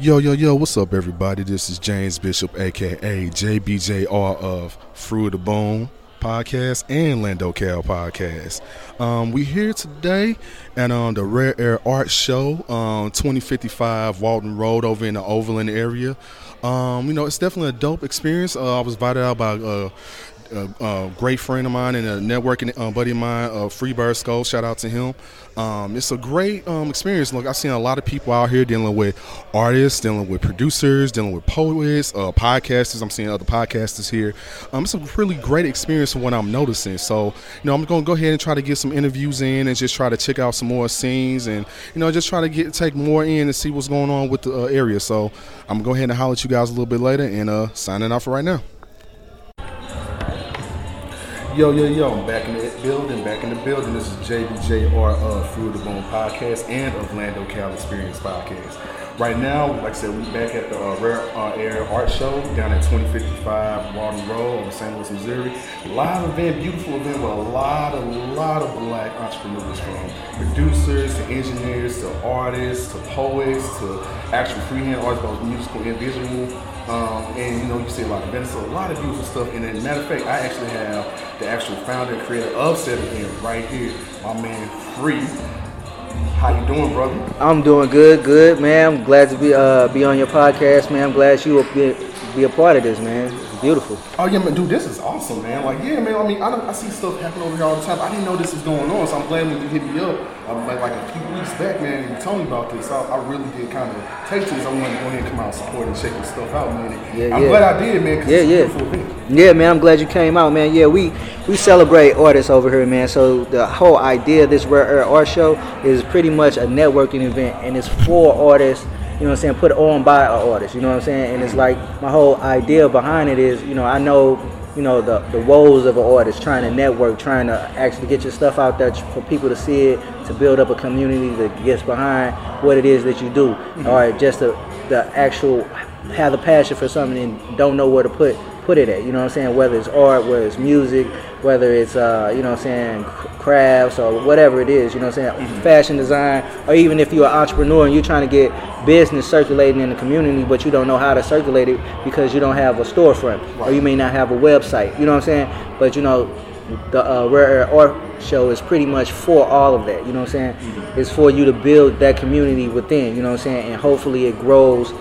Yo, yo, yo, what's up, everybody? This is James Bishop, aka JBJR of Fruit of the Boom podcast and Lando Cal podcast. Um, we here today at um, the Rare Air Art Show, um, 2055 Walton Road over in the Overland area. Um, you know, it's definitely a dope experience. Uh, I was invited out by uh, a, a, great friend of mine and a networking uh, buddy of mine, uh, Freebird Sko. Shout out to him. Um, it's a great um, experience. Look, I've seen a lot of people out here dealing with artists, dealing with producers, dealing with poets, uh, podcasters. I'm seeing other podcasters here. Um, it's a really great experience from what I'm noticing. So, you know, I'm going to go ahead and try to get some interviews in and just try to check out some more scenes and, you know, just try to get take more in and see what's going on with the uh, area. So, I'm going to go ahead and holler at you guys a little bit later and uh, signing off for right now. Yo, yo, yo, I'm back in the building, back in the building. This is JBJR of Fruit of the Boom podcast and of Lando Cal Experience podcast. Right now, like I said, we're back at the uh, Rare uh, Air Art Show down at 2055 Walton Road in St. Louis, Missouri. Live event, beautiful event with a lot, a lot of black entrepreneurs from producers to engineers to artists to poets to actual freehand artists, both musical and visual. Um, and you know, you see a lot of events, so a lot of beautiful stuff. And as a matter of fact, I actually have the actual founder and creator of said event right here, my man Free. How you doing, brother? I'm doing good, good, man. I'm glad to be uh, be on your podcast, man. I'm glad you will be, be a part of this, man beautiful. Oh yeah, man, dude, this is awesome, man. Like, yeah, man. I mean, I, I see stuff happen over here all the time. I didn't know this was going on, so I'm glad when you hit me up um, like, like a few weeks back, man, and you told me about this. I, I really did kind of take to this. I wanted to go ahead and come out and support and check this stuff out, man. Yeah, yeah. I'm yeah. glad I did, man. yeah, yeah. Yeah, man. I'm glad you came out, man. Yeah, we we celebrate artists over here, man. So the whole idea of this rare air art show is pretty much a networking event, and it's for artists you know what I'm saying, put on by an artist, you know what I'm saying? And it's like my whole idea behind it is, you know, I know, you know, the, the woes of an artist trying to network, trying to actually get your stuff out there for people to see it, to build up a community that gets behind what it is that you do. Mm-hmm. Or just the, the actual have the passion for something and don't know where to put put it at. You know what I'm saying? Whether it's art, whether it's music, whether it's uh, you know what I'm saying crafts or whatever it is. You know what I'm saying? Mm-hmm. Fashion design, or even if you're an entrepreneur and you're trying to get business circulating in the community, but you don't know how to circulate it because you don't have a storefront right. or you may not have a website. You know what I'm saying? But you know the uh, rare air art show is pretty much for all of that. You know what I'm saying? Mm-hmm. It's for you to build that community within. You know what I'm saying? And hopefully it grows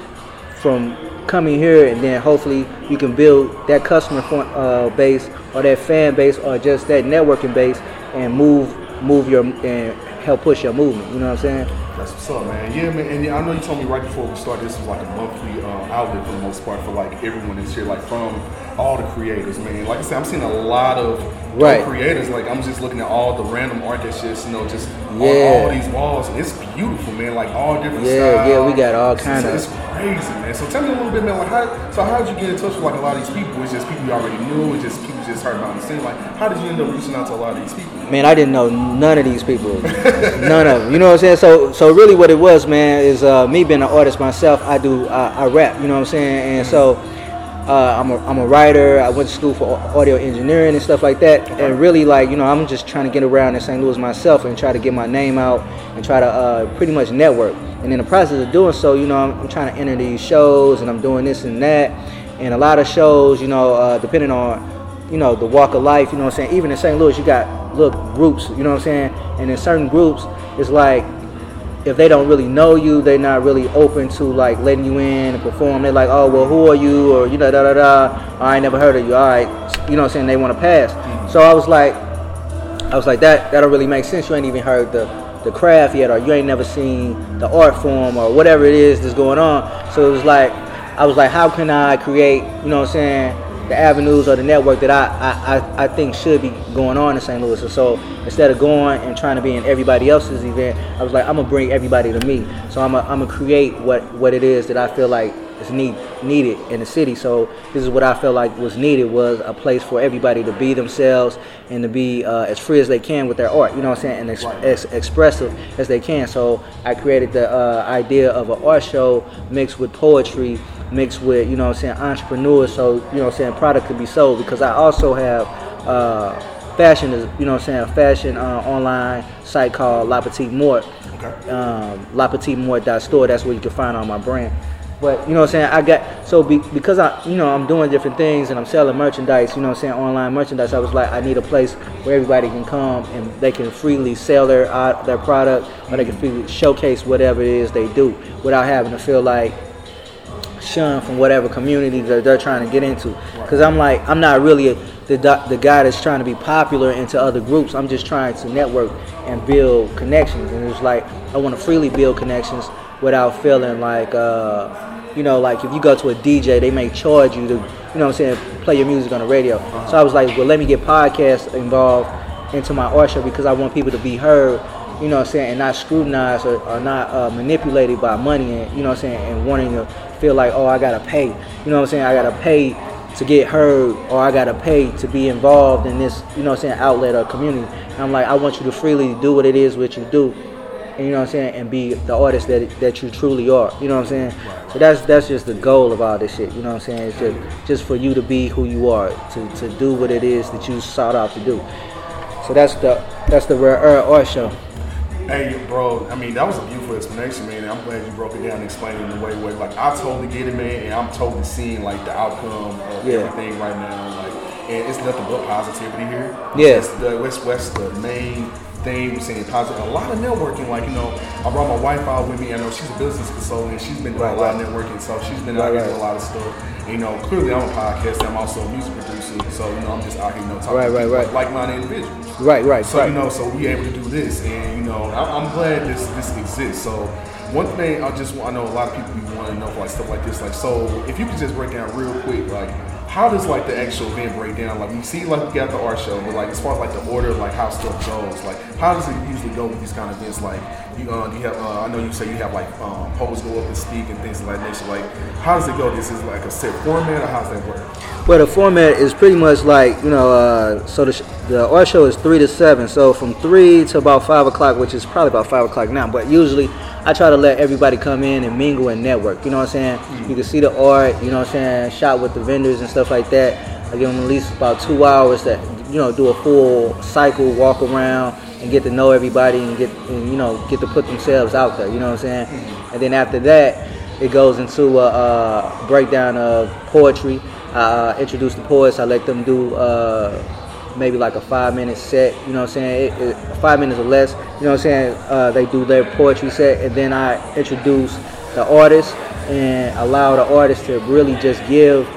from coming here, and then hopefully you can build that customer uh, base or that fan base or just that networking base and move move your and help push your movement. You know what I'm saying? That's what's up, man. Yeah, man. And yeah, I know you told me right before we started this was like a monthly uh, outlet for the most part for like everyone that's here, like from all the creators, man. Like I said, I'm seeing a lot of right. creators. Like I'm just looking at all the random art that's just you know just yeah. all, all these walls, and it's beautiful, man. Like all different yeah, styles. Yeah, we got all kinds of. It's crazy, man. So tell me a little bit, man. Like how so how did you get in touch with like a lot of these people? It's just people you already knew. It's just people just heard about the scene. Like how did you end up reaching out to a lot of these people? Man, I didn't know none of these people. none of them. You know what I'm saying? So so really, what it was, man, is uh, me being an artist myself. I do uh, I rap. You know what I'm saying? And so uh, I'm, a, I'm a writer. I went to school for audio engineering and stuff like that. And really, like, you know, I'm just trying to get around in St. Louis myself and try to get my name out and try to uh, pretty much network. And in the process of doing so, you know, I'm, I'm, trying to enter these shows and I'm doing this and that. And a lot of shows, you know, uh, depending on, you know, the walk of life, you know what I'm saying? Even in St. Louis, you got little groups, you know what I'm saying? And in certain groups, it's like if they don't really know you, they're not really open to like letting you in and perform. They're like, oh well, who are you? Or you know, da da da. I ain't never heard of you. All right, you know what I'm saying? They want to pass. Mm-hmm. So I was like, I was like that. That don't really make sense. You ain't even heard the the craft yet, or you ain't never seen the art form or whatever it is that's going on. So it was like, I was like, how can I create? You know what I'm saying? The avenues or the network that I, I, I think should be going on in St. Louis. And so instead of going and trying to be in everybody else's event, I was like, I'm gonna bring everybody to me. So I'm gonna, I'm gonna create what, what it is that I feel like is need, needed in the city. So this is what I felt like was needed was a place for everybody to be themselves and to be uh, as free as they can with their art. You know what I'm saying? And ex- as expressive as they can. So I created the uh, idea of an art show mixed with poetry mixed with, you know I'm saying, entrepreneurs so, you know I'm saying, product could be sold because I also have uh, fashion is, you know I'm saying, a fashion uh, online site called La Petite Mort. Okay. Um, LaPetiteMort.store, that's where you can find all my brand. But you know what I'm saying? I got so be, because I you know I'm doing different things and I'm selling merchandise. You know what I'm saying? Online merchandise. I was like, I need a place where everybody can come and they can freely sell their uh, their product or they can freely showcase whatever it is they do without having to feel like shunned from whatever community that they're trying to get into. Because I'm like, I'm not really a, the the guy that's trying to be popular into other groups. I'm just trying to network and build connections. And it's like I want to freely build connections without feeling like, uh, you know, like if you go to a DJ, they may charge you to, you know, what I'm saying, play your music on the radio. So I was like, well, let me get podcasts involved into my art show because I want people to be heard you know what I'm saying, and not scrutinized or, or not uh, manipulated by money and, you know what I'm saying, and wanting to feel like, oh, I gotta pay. You know what I'm saying? I gotta pay to get heard or I gotta pay to be involved in this, you know what I'm saying, outlet or community. And I'm like, I want you to freely do what it is what you do. And, you know what I'm saying, and be the artist that that you truly are. You know what I'm saying? So that's that's just the goal of all this shit. You know what I'm saying? It's just just for you to be who you are, to, to do what it is that you sought out to do. So that's the that's the rare art show. Hey, bro. I mean, that was a beautiful explanation, man. And I'm glad you broke it down and explained it in a way where, like, I totally get it, man, and I'm totally seeing like the outcome of yeah. everything right now. Like, and it's nothing but positivity here. Yes, yeah. the West West the main thing we're seeing positive. A lot of networking, like you know, I brought my wife out with me. I know she's a business consultant. She's been doing right, a lot right. of networking, so she's been out here doing a lot of stuff. And, you know, clearly I'm a podcast. I'm also a music producer, so you know, I'm just out here, you know, talking right, to right, like-minded individuals. Right, right. So right. you know, so we able to do this, and you know, I, am glad this this exists. So one thing I just want I know a lot of people want to know like stuff like this. Like, so if you could just break down real quick, like how does like the actual event break down? Like we see like we got the art show, but like as far as like the order, like how stuff goes, like how does it usually go with these kind of events? Like you, uh, you have, uh, I know you say you have like um, poets go up and speak and things like that. So like, how does it go? This is like a set format, or how does that work? Well, the format is pretty much like you know, uh, so the, sh- the art show is three to seven. So from three to about five o'clock, which is probably about five o'clock now. But usually, I try to let everybody come in and mingle and network. You know what I'm saying? Mm-hmm. You can see the art. You know what I'm saying? Shot with the vendors and stuff like that. I give them at least about two hours that you know do a full cycle, walk around, and get to know everybody and get and, you know get to put themselves out there. You know what I'm saying? And then after that, it goes into a, a breakdown of poetry. I uh, introduce the poets. I let them do uh, maybe like a five minute set. You know what I'm saying? It, it, five minutes or less. You know what I'm saying? Uh, they do their poetry set, and then I introduce the artist and allow the artist to really just give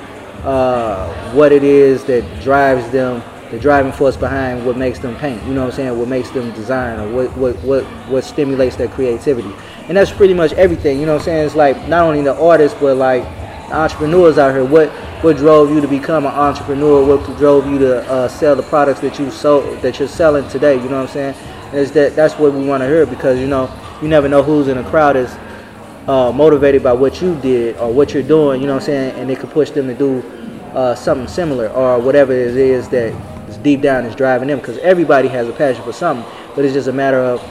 uh, what it is that drives them, the driving force behind what makes them paint. You know what I'm saying? What makes them design or what what what what stimulates their creativity. And that's pretty much everything. You know what I'm saying? It's like not only the artists but like the entrepreneurs out here. What what drove you to become an entrepreneur? What drove you to uh, sell the products that you sold that you're selling today? You know what I'm saying? Is that that's what we want to hear because you know you never know who's in a crowd is uh, motivated by what you did or what you're doing, you know what I'm saying, and it could push them to do uh, something similar or whatever it is that deep down is driving them. Because everybody has a passion for something, but it's just a matter of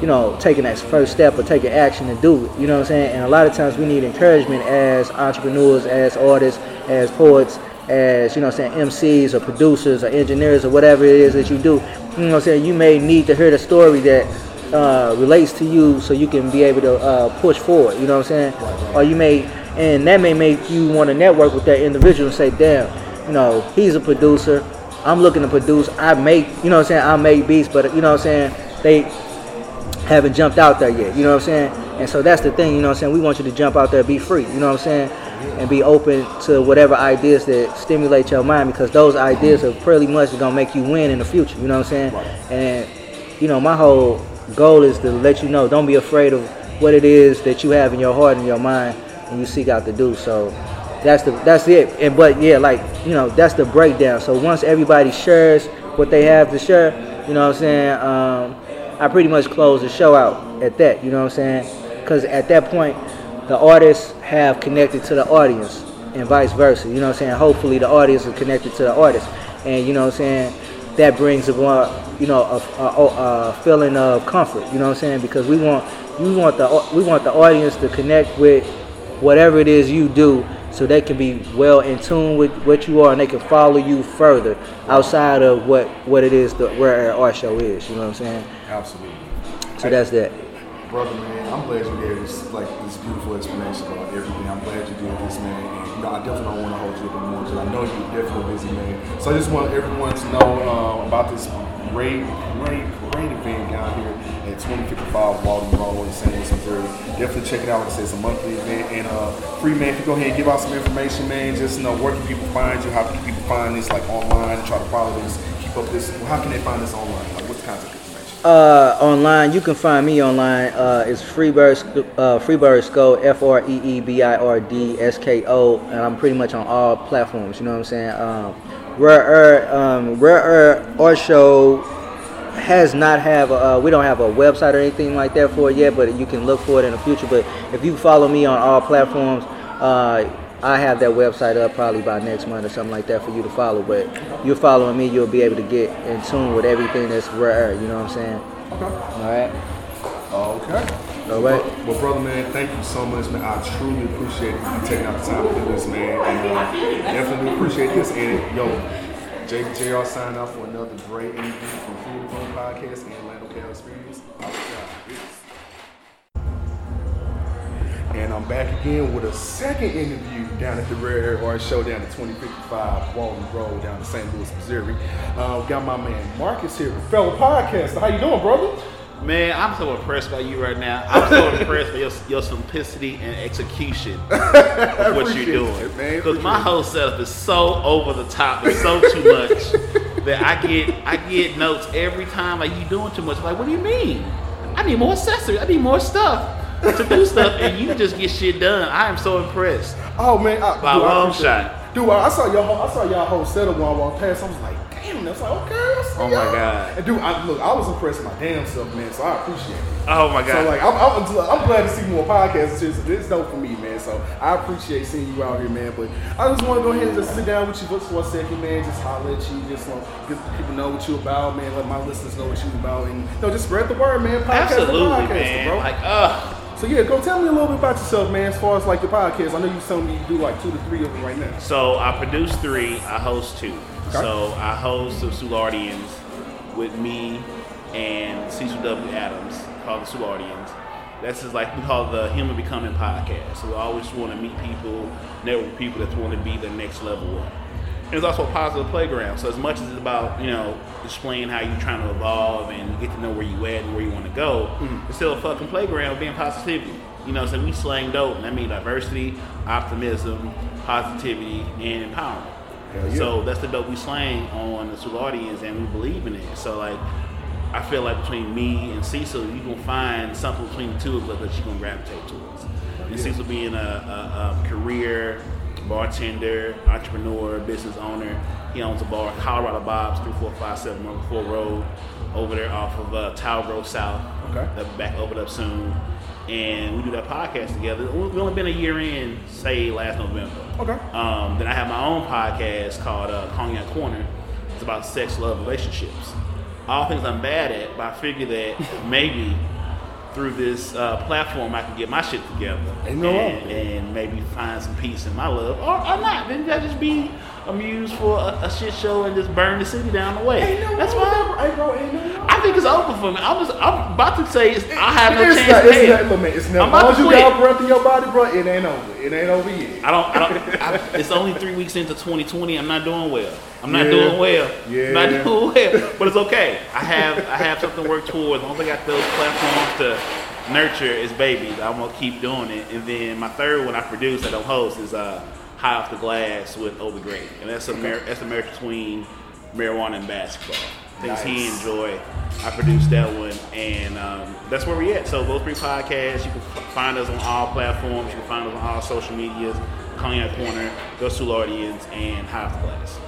you know taking that first step or taking action to do it. You know what I'm saying? And a lot of times we need encouragement as entrepreneurs, as artists, as poets, as you know, what I'm saying MCs or producers or engineers or whatever it is that you do. You know, what I'm saying you may need to hear the story that uh, relates to you so you can be able to uh, push forward. You know what I'm saying? Or you may, and that may make you want to network with that individual and say, damn, you know, he's a producer. I'm looking to produce. I make, you know what I'm saying? I make beats, but you know what I'm saying? They haven't jumped out there yet. You know what I'm saying? And so that's the thing. You know what I'm saying? We want you to jump out there, be free. You know what I'm saying? And be open to whatever ideas that stimulate your mind because those ideas are pretty much gonna make you win in the future. You know what I'm saying? And you know, my whole goal is to let you know don't be afraid of what it is that you have in your heart and your mind and you seek out to do so that's the that's it and but yeah like you know that's the breakdown so once everybody shares what they have to share you know what i'm saying um, i pretty much close the show out at that you know what i'm saying because at that point the artists have connected to the audience and vice versa you know what i'm saying hopefully the audience is connected to the artist and you know what i'm saying that brings about you know a, a, a, feeling of comfort. You know what I'm saying? Because we want we want the we want the audience to connect with whatever it is you do, so they can be well in tune with what you are, and they can follow you further outside of what what it is the, where our show is. You know what I'm saying? Absolutely. So that's that. Brother, man, I'm glad you gave us like this beautiful explanation about everything. I'm glad with this, man. And you know, I definitely don't want to hold you up anymore because I know you're definitely busy, man. So I just want everyone to know uh, about this great, great, great event down here at 2055 Walton Road in St. Louis, Missouri. Definitely check it out. Like I said, it's a monthly event. And uh, free man, if you go ahead and give out some information, man, just you know where can people find you? How can people find this like online? Try to follow this, keep up this. How can they find this online? Like what's the contact information? Uh, online, you can find me online. Uh, it's Freebird, uh, Freebird Sko, F R E E B I R D S K O, and I'm pretty much on all platforms. You know what I'm saying? Um, Rare Air, um, Rare Air Art Show has not have a, uh, we don't have a website or anything like that for it yet, but you can look for it in the future. But if you follow me on all platforms, uh, I have that website up probably by next month or something like that for you to follow. But you're following me, you'll be able to get in tune with everything that's rare. You know what I'm saying? Okay. All right. Okay. All right. Well, well, brother, man, thank you so much, man. I truly appreciate you taking out the time to do this, man. And uh, definitely appreciate this. And yo, JR signed off for another great interview from Food Fun Podcast and Orlando Cal Experience. And I'm back again with a second interview down at the Rare Air Art Show down at 2055 Walton Road down in St. Louis, Missouri. Uh, got my man Marcus here, fellow podcaster. How you doing, brother? Man, I'm so impressed by you right now. I'm so impressed by your, your simplicity and execution of what you're doing. Because my whole setup is so over the top, it's so too much that I get I get notes every time like you doing too much. Like, what do you mean? I need more accessories. I need more stuff to do stuff, and you just get shit done. I am so impressed. Oh man, I, By dude, long shot. Dude, I saw your whole, I saw y'all whole setup when I walked past. I was like, damn. Like, okay. I see Oh my y'all. God. And dude, I, look, I was impressed with my damn self, man. So I appreciate it. Oh my god. So like, I'm, I'm, I'm glad to see more podcasts. and shit, It's dope for me, man. So I appreciate seeing you out here, man. But I just want to go ahead and just sit down with you just for a second, man. Just holler at you, just uh, get people know what you about, man. Let my listeners know what you about, and you know, just spread the word, man. Podcast Absolutely, podcaster, man. bro. Like, uh so yeah, go tell me a little bit about yourself, man. As far as like your podcast, I know you told me you do like two to three of them right now. So I produce three. I host two. Okay. So I host the Soulardians with me and Cecil W. Adams, called the Soulardians. That's just like we call the Human Becoming Podcast. So we always want to meet people, network people that want to be the next level up. And it's also a positive playground. So as much as it's about you know displaying how you're trying to evolve and get to know where you at and where you want to go, mm. it's still a fucking playground of being positivity. You know, so we slang dope, and I mean diversity, optimism, positivity, and empowerment. Yeah. So that's the dope we slang on the Soulardians, and we believe in it. So like, I feel like between me and Cecil, you gonna find something between the two of us that you gonna gravitate towards. And Cecil being a, a, a career bartender, entrepreneur, business owner. He owns a bar, Colorado Bob's, 3457 Number 4 Road, over there off of uh, Tower Grove South. Okay. They'll be back open up soon. And we do that podcast together. We- We've only been a year in, say last November. Okay. Um, then I have my own podcast called uh, Cognac Corner. It's about sex, love, relationships. All things I'm bad at, but I figure that maybe through this uh, platform I can get my shit together no and, and maybe find some peace in my love, or, or not. Then I just be amused for a, a shit show and just burn the city down the way. Ain't no That's why. that, bro, ain't no wrong. I think it's over for me. I'm just, I'm about to say it's, I have no chance not, it's not, look, man, it's never, I'm about to you quit. got breath in your body, bro, it ain't over. It ain't over yet. I don't. I don't. I, it's only three weeks into 2020. I'm not doing well. I'm not Yeah. doing well. Yeah. I'm not doing well. But it's okay. I have. I have something to work towards. As I got those platforms to nurture is babies. I'm gonna keep doing it. And then my third one I produce. I don't host is uh, High Off the Glass with Obi Great, and that's a mar- that's a marriage between marijuana and basketball. Things he Nice. enjoy. I produced that one, and um, that's where we at. So those three podcasts, you can f- find us on all platforms. You can find us on all social medias. Cognac Corner, Go Soulardians, and High Off the Glass.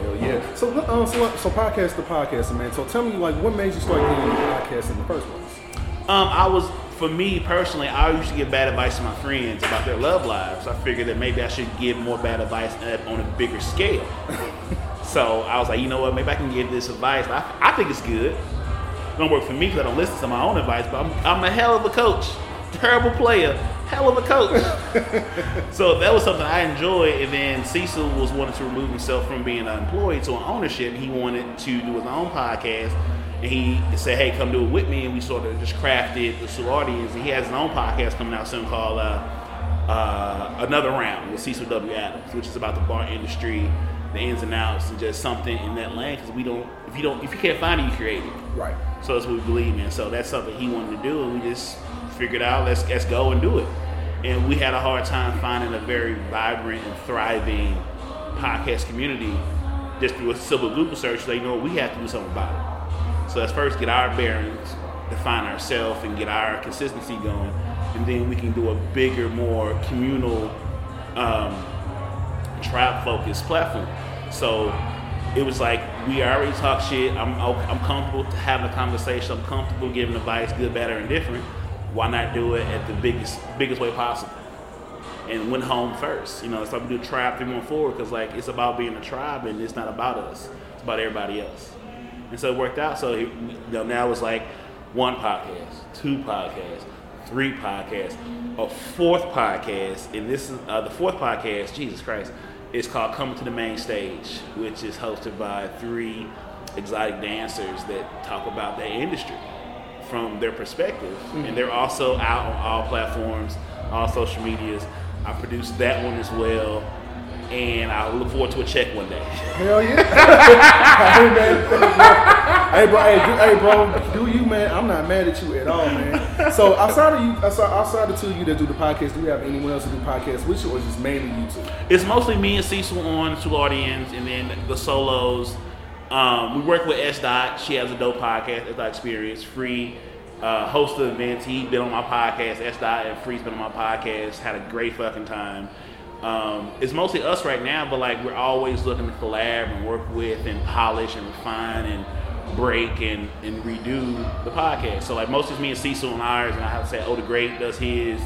Hell yeah. So, uh, so, so podcast to podcast, man. So tell me, like, what made you start getting into podcasts in the first place? Um, I was, for me personally, I used to give bad advice to my friends about their love lives. I figured that maybe I should give more bad advice on a bigger scale. so I was like, you know what, maybe I can give this advice. I, I think it's good. It don't work for me because I don't listen to my own advice, but I'm, I'm a hell of a coach. Terrible player, hell of a coach. so that was something I enjoyed. And then Cecil was wanting to remove himself from being an employee to an ownership. He wanted to do his own podcast. And he said, hey, come do it with me. And we sort of just crafted the Soulardians. And he has his own podcast coming out soon called uh, uh, another round with Cecil W. Adams, which is about the bar industry, the ins and outs, and just something in that lane. Because we don't, if you don't, if you can't find it, you create it. Right. So that's what we believe in. So that's something he wanted to do, and we just figured out let's let's go and do it. And we had a hard time finding a very vibrant and thriving podcast community just through a simple Google search. They know we have to do something about it. So let's first get our bearings, define ourselves, and get our consistency going, and then we can do a bigger, more communal, um, trap focused platform. So it was like we already talk shit. I'm I'm comfortable having a conversation. I'm comfortable giving advice, good, bad, or indifferent. Why not do it at the biggest biggest way possible? And went home first. You know, so we do tribe three one forward because like it's about being a tribe and it's not about us. It's about everybody else. And so it worked out. So you know, now it's like one podcast, two podcasts, three podcasts, a fourth podcast, and this is uh, the fourth podcast. Jesus Christ it's called Coming to the Main Stage, which is hosted by three exotic dancers that talk about their industry from their perspective. Mm-hmm. And they're also out on all platforms, all social medias. I produced that one as well. And I look forward to a check one day. Hell yeah! hey, man, hey bro, hey, do, hey bro, do you man? I'm not mad at you at all, man. So outside of you, outside, outside of two of you that do the podcast, do we have anyone else to do podcasts with you, or is it mainly you two? It's mostly me and Cecil on two audience, and then the solos. Um, we work with S Dot. She has a dope podcast, S Dot Experience, free. Uh, host of events. He's been on my podcast. S Dot and Free's been on my podcast. Had a great fucking time. Um, it's mostly us right now, but like we're always looking to collab and work with and polish and refine and break and, and redo the podcast. So like most is me and Cecil and ours, and I have to say, oh, the great does his,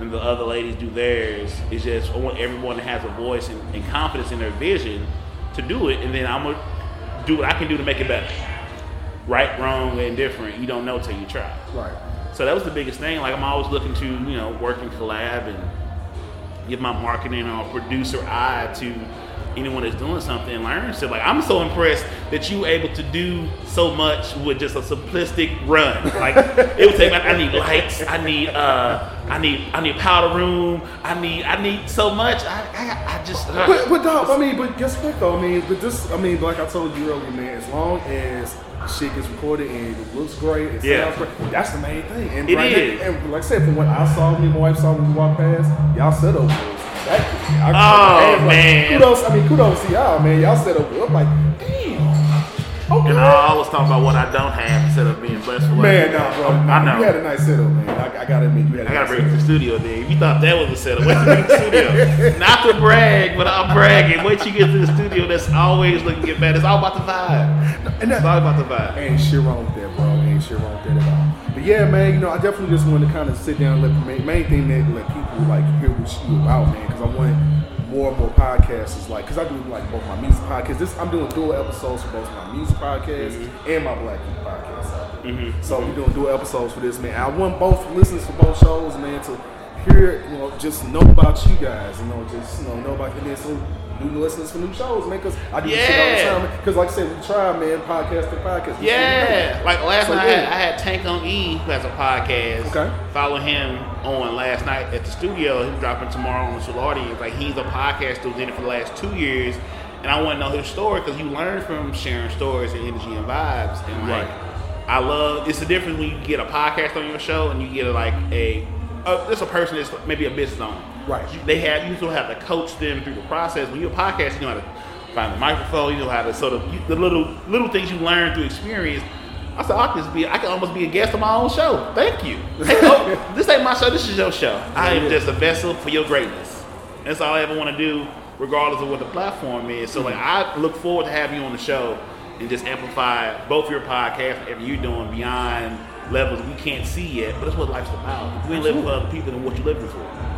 and the other ladies do theirs. It's just I want everyone that has a voice and, and confidence in their vision to do it, and then I'm gonna do what I can do to make it better. Right, wrong, and different. You don't know till you try. Right. So that was the biggest thing. Like I'm always looking to you know work and collab and give my marketing or producer eye to anyone that's doing something and learn. So like I'm so impressed that you were able to do so much with just a simplistic run. Like it would take like I need lights, I need uh I need I need powder room, I need I need so much. I I, I just uh. But but dog, I mean, but guess what though? I mean, but this I mean, like I told you earlier, man, as long as shit gets recorded and it looks great, it yeah. sounds great. That's the main thing. And it like, is. And like I said, from what I saw, me and my wife saw when we walked past, y'all set up that, I, oh man! kudos, I mean, kudos to y'all, man. Y'all set up. I'm like, damn. Okay. And I always talk about what I don't have instead of being blessed for. Man, nah, bro. I know. You had a nice setup, man. I, I gotta admit, you had. I gotta bring it to the studio, Dave. You thought that was a setup? Wait till you get to the studio. Not to brag, but I'm bragging. Till you get to the studio. That's always looking get better. It's all about the vibe. And that, it's all about the vibe. Ain't shit wrong with that, bro. Ain't shit wrong with that at all. But yeah, man. You know, I definitely just wanted to kind of sit down and let main, main thing that let people like hear what you about, man. Because I want more and more podcasts is like because I do like both my music podcasts. This I'm doing dual episodes for both my music podcast mm-hmm. and my Black Youth podcast. Mm-hmm. So we're doing dual episodes for this man. I want both listeners for both shows, man, to hear you know just know about you guys, you know, just you know know about and so new listeners for new shows, man. Because I do yeah. shit all the time. Because like I said, we try, man, podcast to podcast. Yeah, like last so, night yeah. I, had, Tank on E who has a podcast. Okay, follow him on last night at the studio. He's dropping tomorrow on the Solardi. Like he's a podcaster who's in it for the last two years, and I want to know his story because you learn from sharing stories and energy and vibes. And like, right. I love. It's the difference when you get a podcast on your show and you get a, like a. Uh, it's a person that's maybe a business owner Right. They have you still have to coach them through the process. When you're a podcast, you know how to find the microphone. You know how to sort of you, the little little things you learn through experience. I said, I can be, I can almost be a guest on my own show. Thank you. Hey, oh, this ain't my show. This is your show. I am just a vessel for your greatness. That's all I ever want to do, regardless of what the platform is. So, like, I look forward to having you on the show and just amplify both your podcast, whatever you're doing, beyond levels we can't see yet. But that's what life's about. If you ain't living for other people, then what you living for?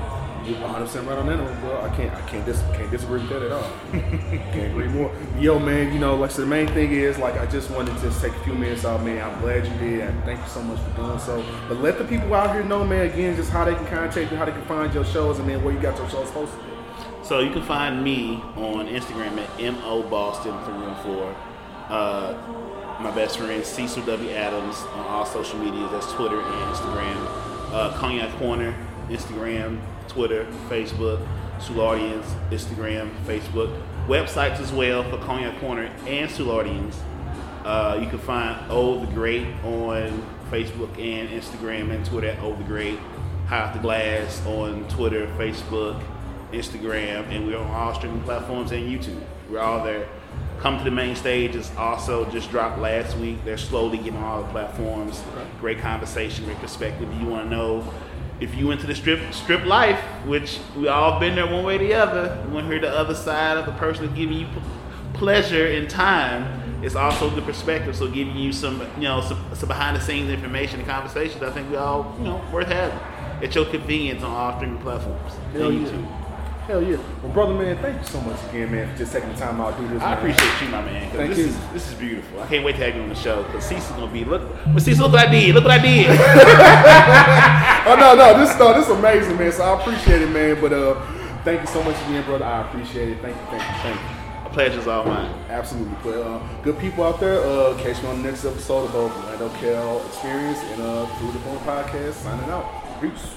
You're 100 percent right on that one, bro. I can't, I can't, dis- can't disagree with that at all. can't agree more. Yo, man, you know, like so the main thing is, like, I just wanted to just take a few minutes out, man. I'm glad you did, and thank you so much for doing so. But let the people out here know, man, again, just how they can contact you, how they can find your shows, and then where you got your shows posted. So you can find me on Instagram at mo boston three one four. Uh, my best friend Cecil W Adams on all social medias. That's Twitter and Instagram. Uh, Cognac Corner Instagram Twitter, Facebook, Soulardians, Instagram, Facebook, websites as well for Cognac Corner and Soulardians. Uh, you can find Oh the Great on Facebook and Instagram and Twitter at the Great. High Off the Glass on Twitter, Facebook, Instagram, and we're on all streaming platforms and YouTube. We're all there. Come to the main stage is also just dropped last week. They're slowly getting on all the platforms. Great conversation, great perspective. You want to know if you went to the strip strip life, which we all been there one way or the other. You want to hear the other side of the person giving you p- pleasure and time. It's also the perspective, so giving you some, you know, some, some behind the scenes information and conversations. I think we all, you know, worth having at your convenience on all streaming platforms. Yeah. YouTube. Hell yeah. Well, brother, man, thank you so much again, man, for just taking the time out to do this. I man. appreciate you, my man. Thank this you. Is, this is beautiful. I can't wait to have you on the show because Cecil's gonna be look. But Cecil, look what I did. Look what I did. Oh no, no, this no, this is amazing, man. So I appreciate it, man. But uh, thank you so much again, brother. I appreciate it. Thank you, thank you, thank you. A pleasure's all mine. Absolutely. But uh, good people out there, uh, catch me on the next episode of both Lando Cal Experience and uh, Fruit of the Boom Podcast. Signing out. Peace.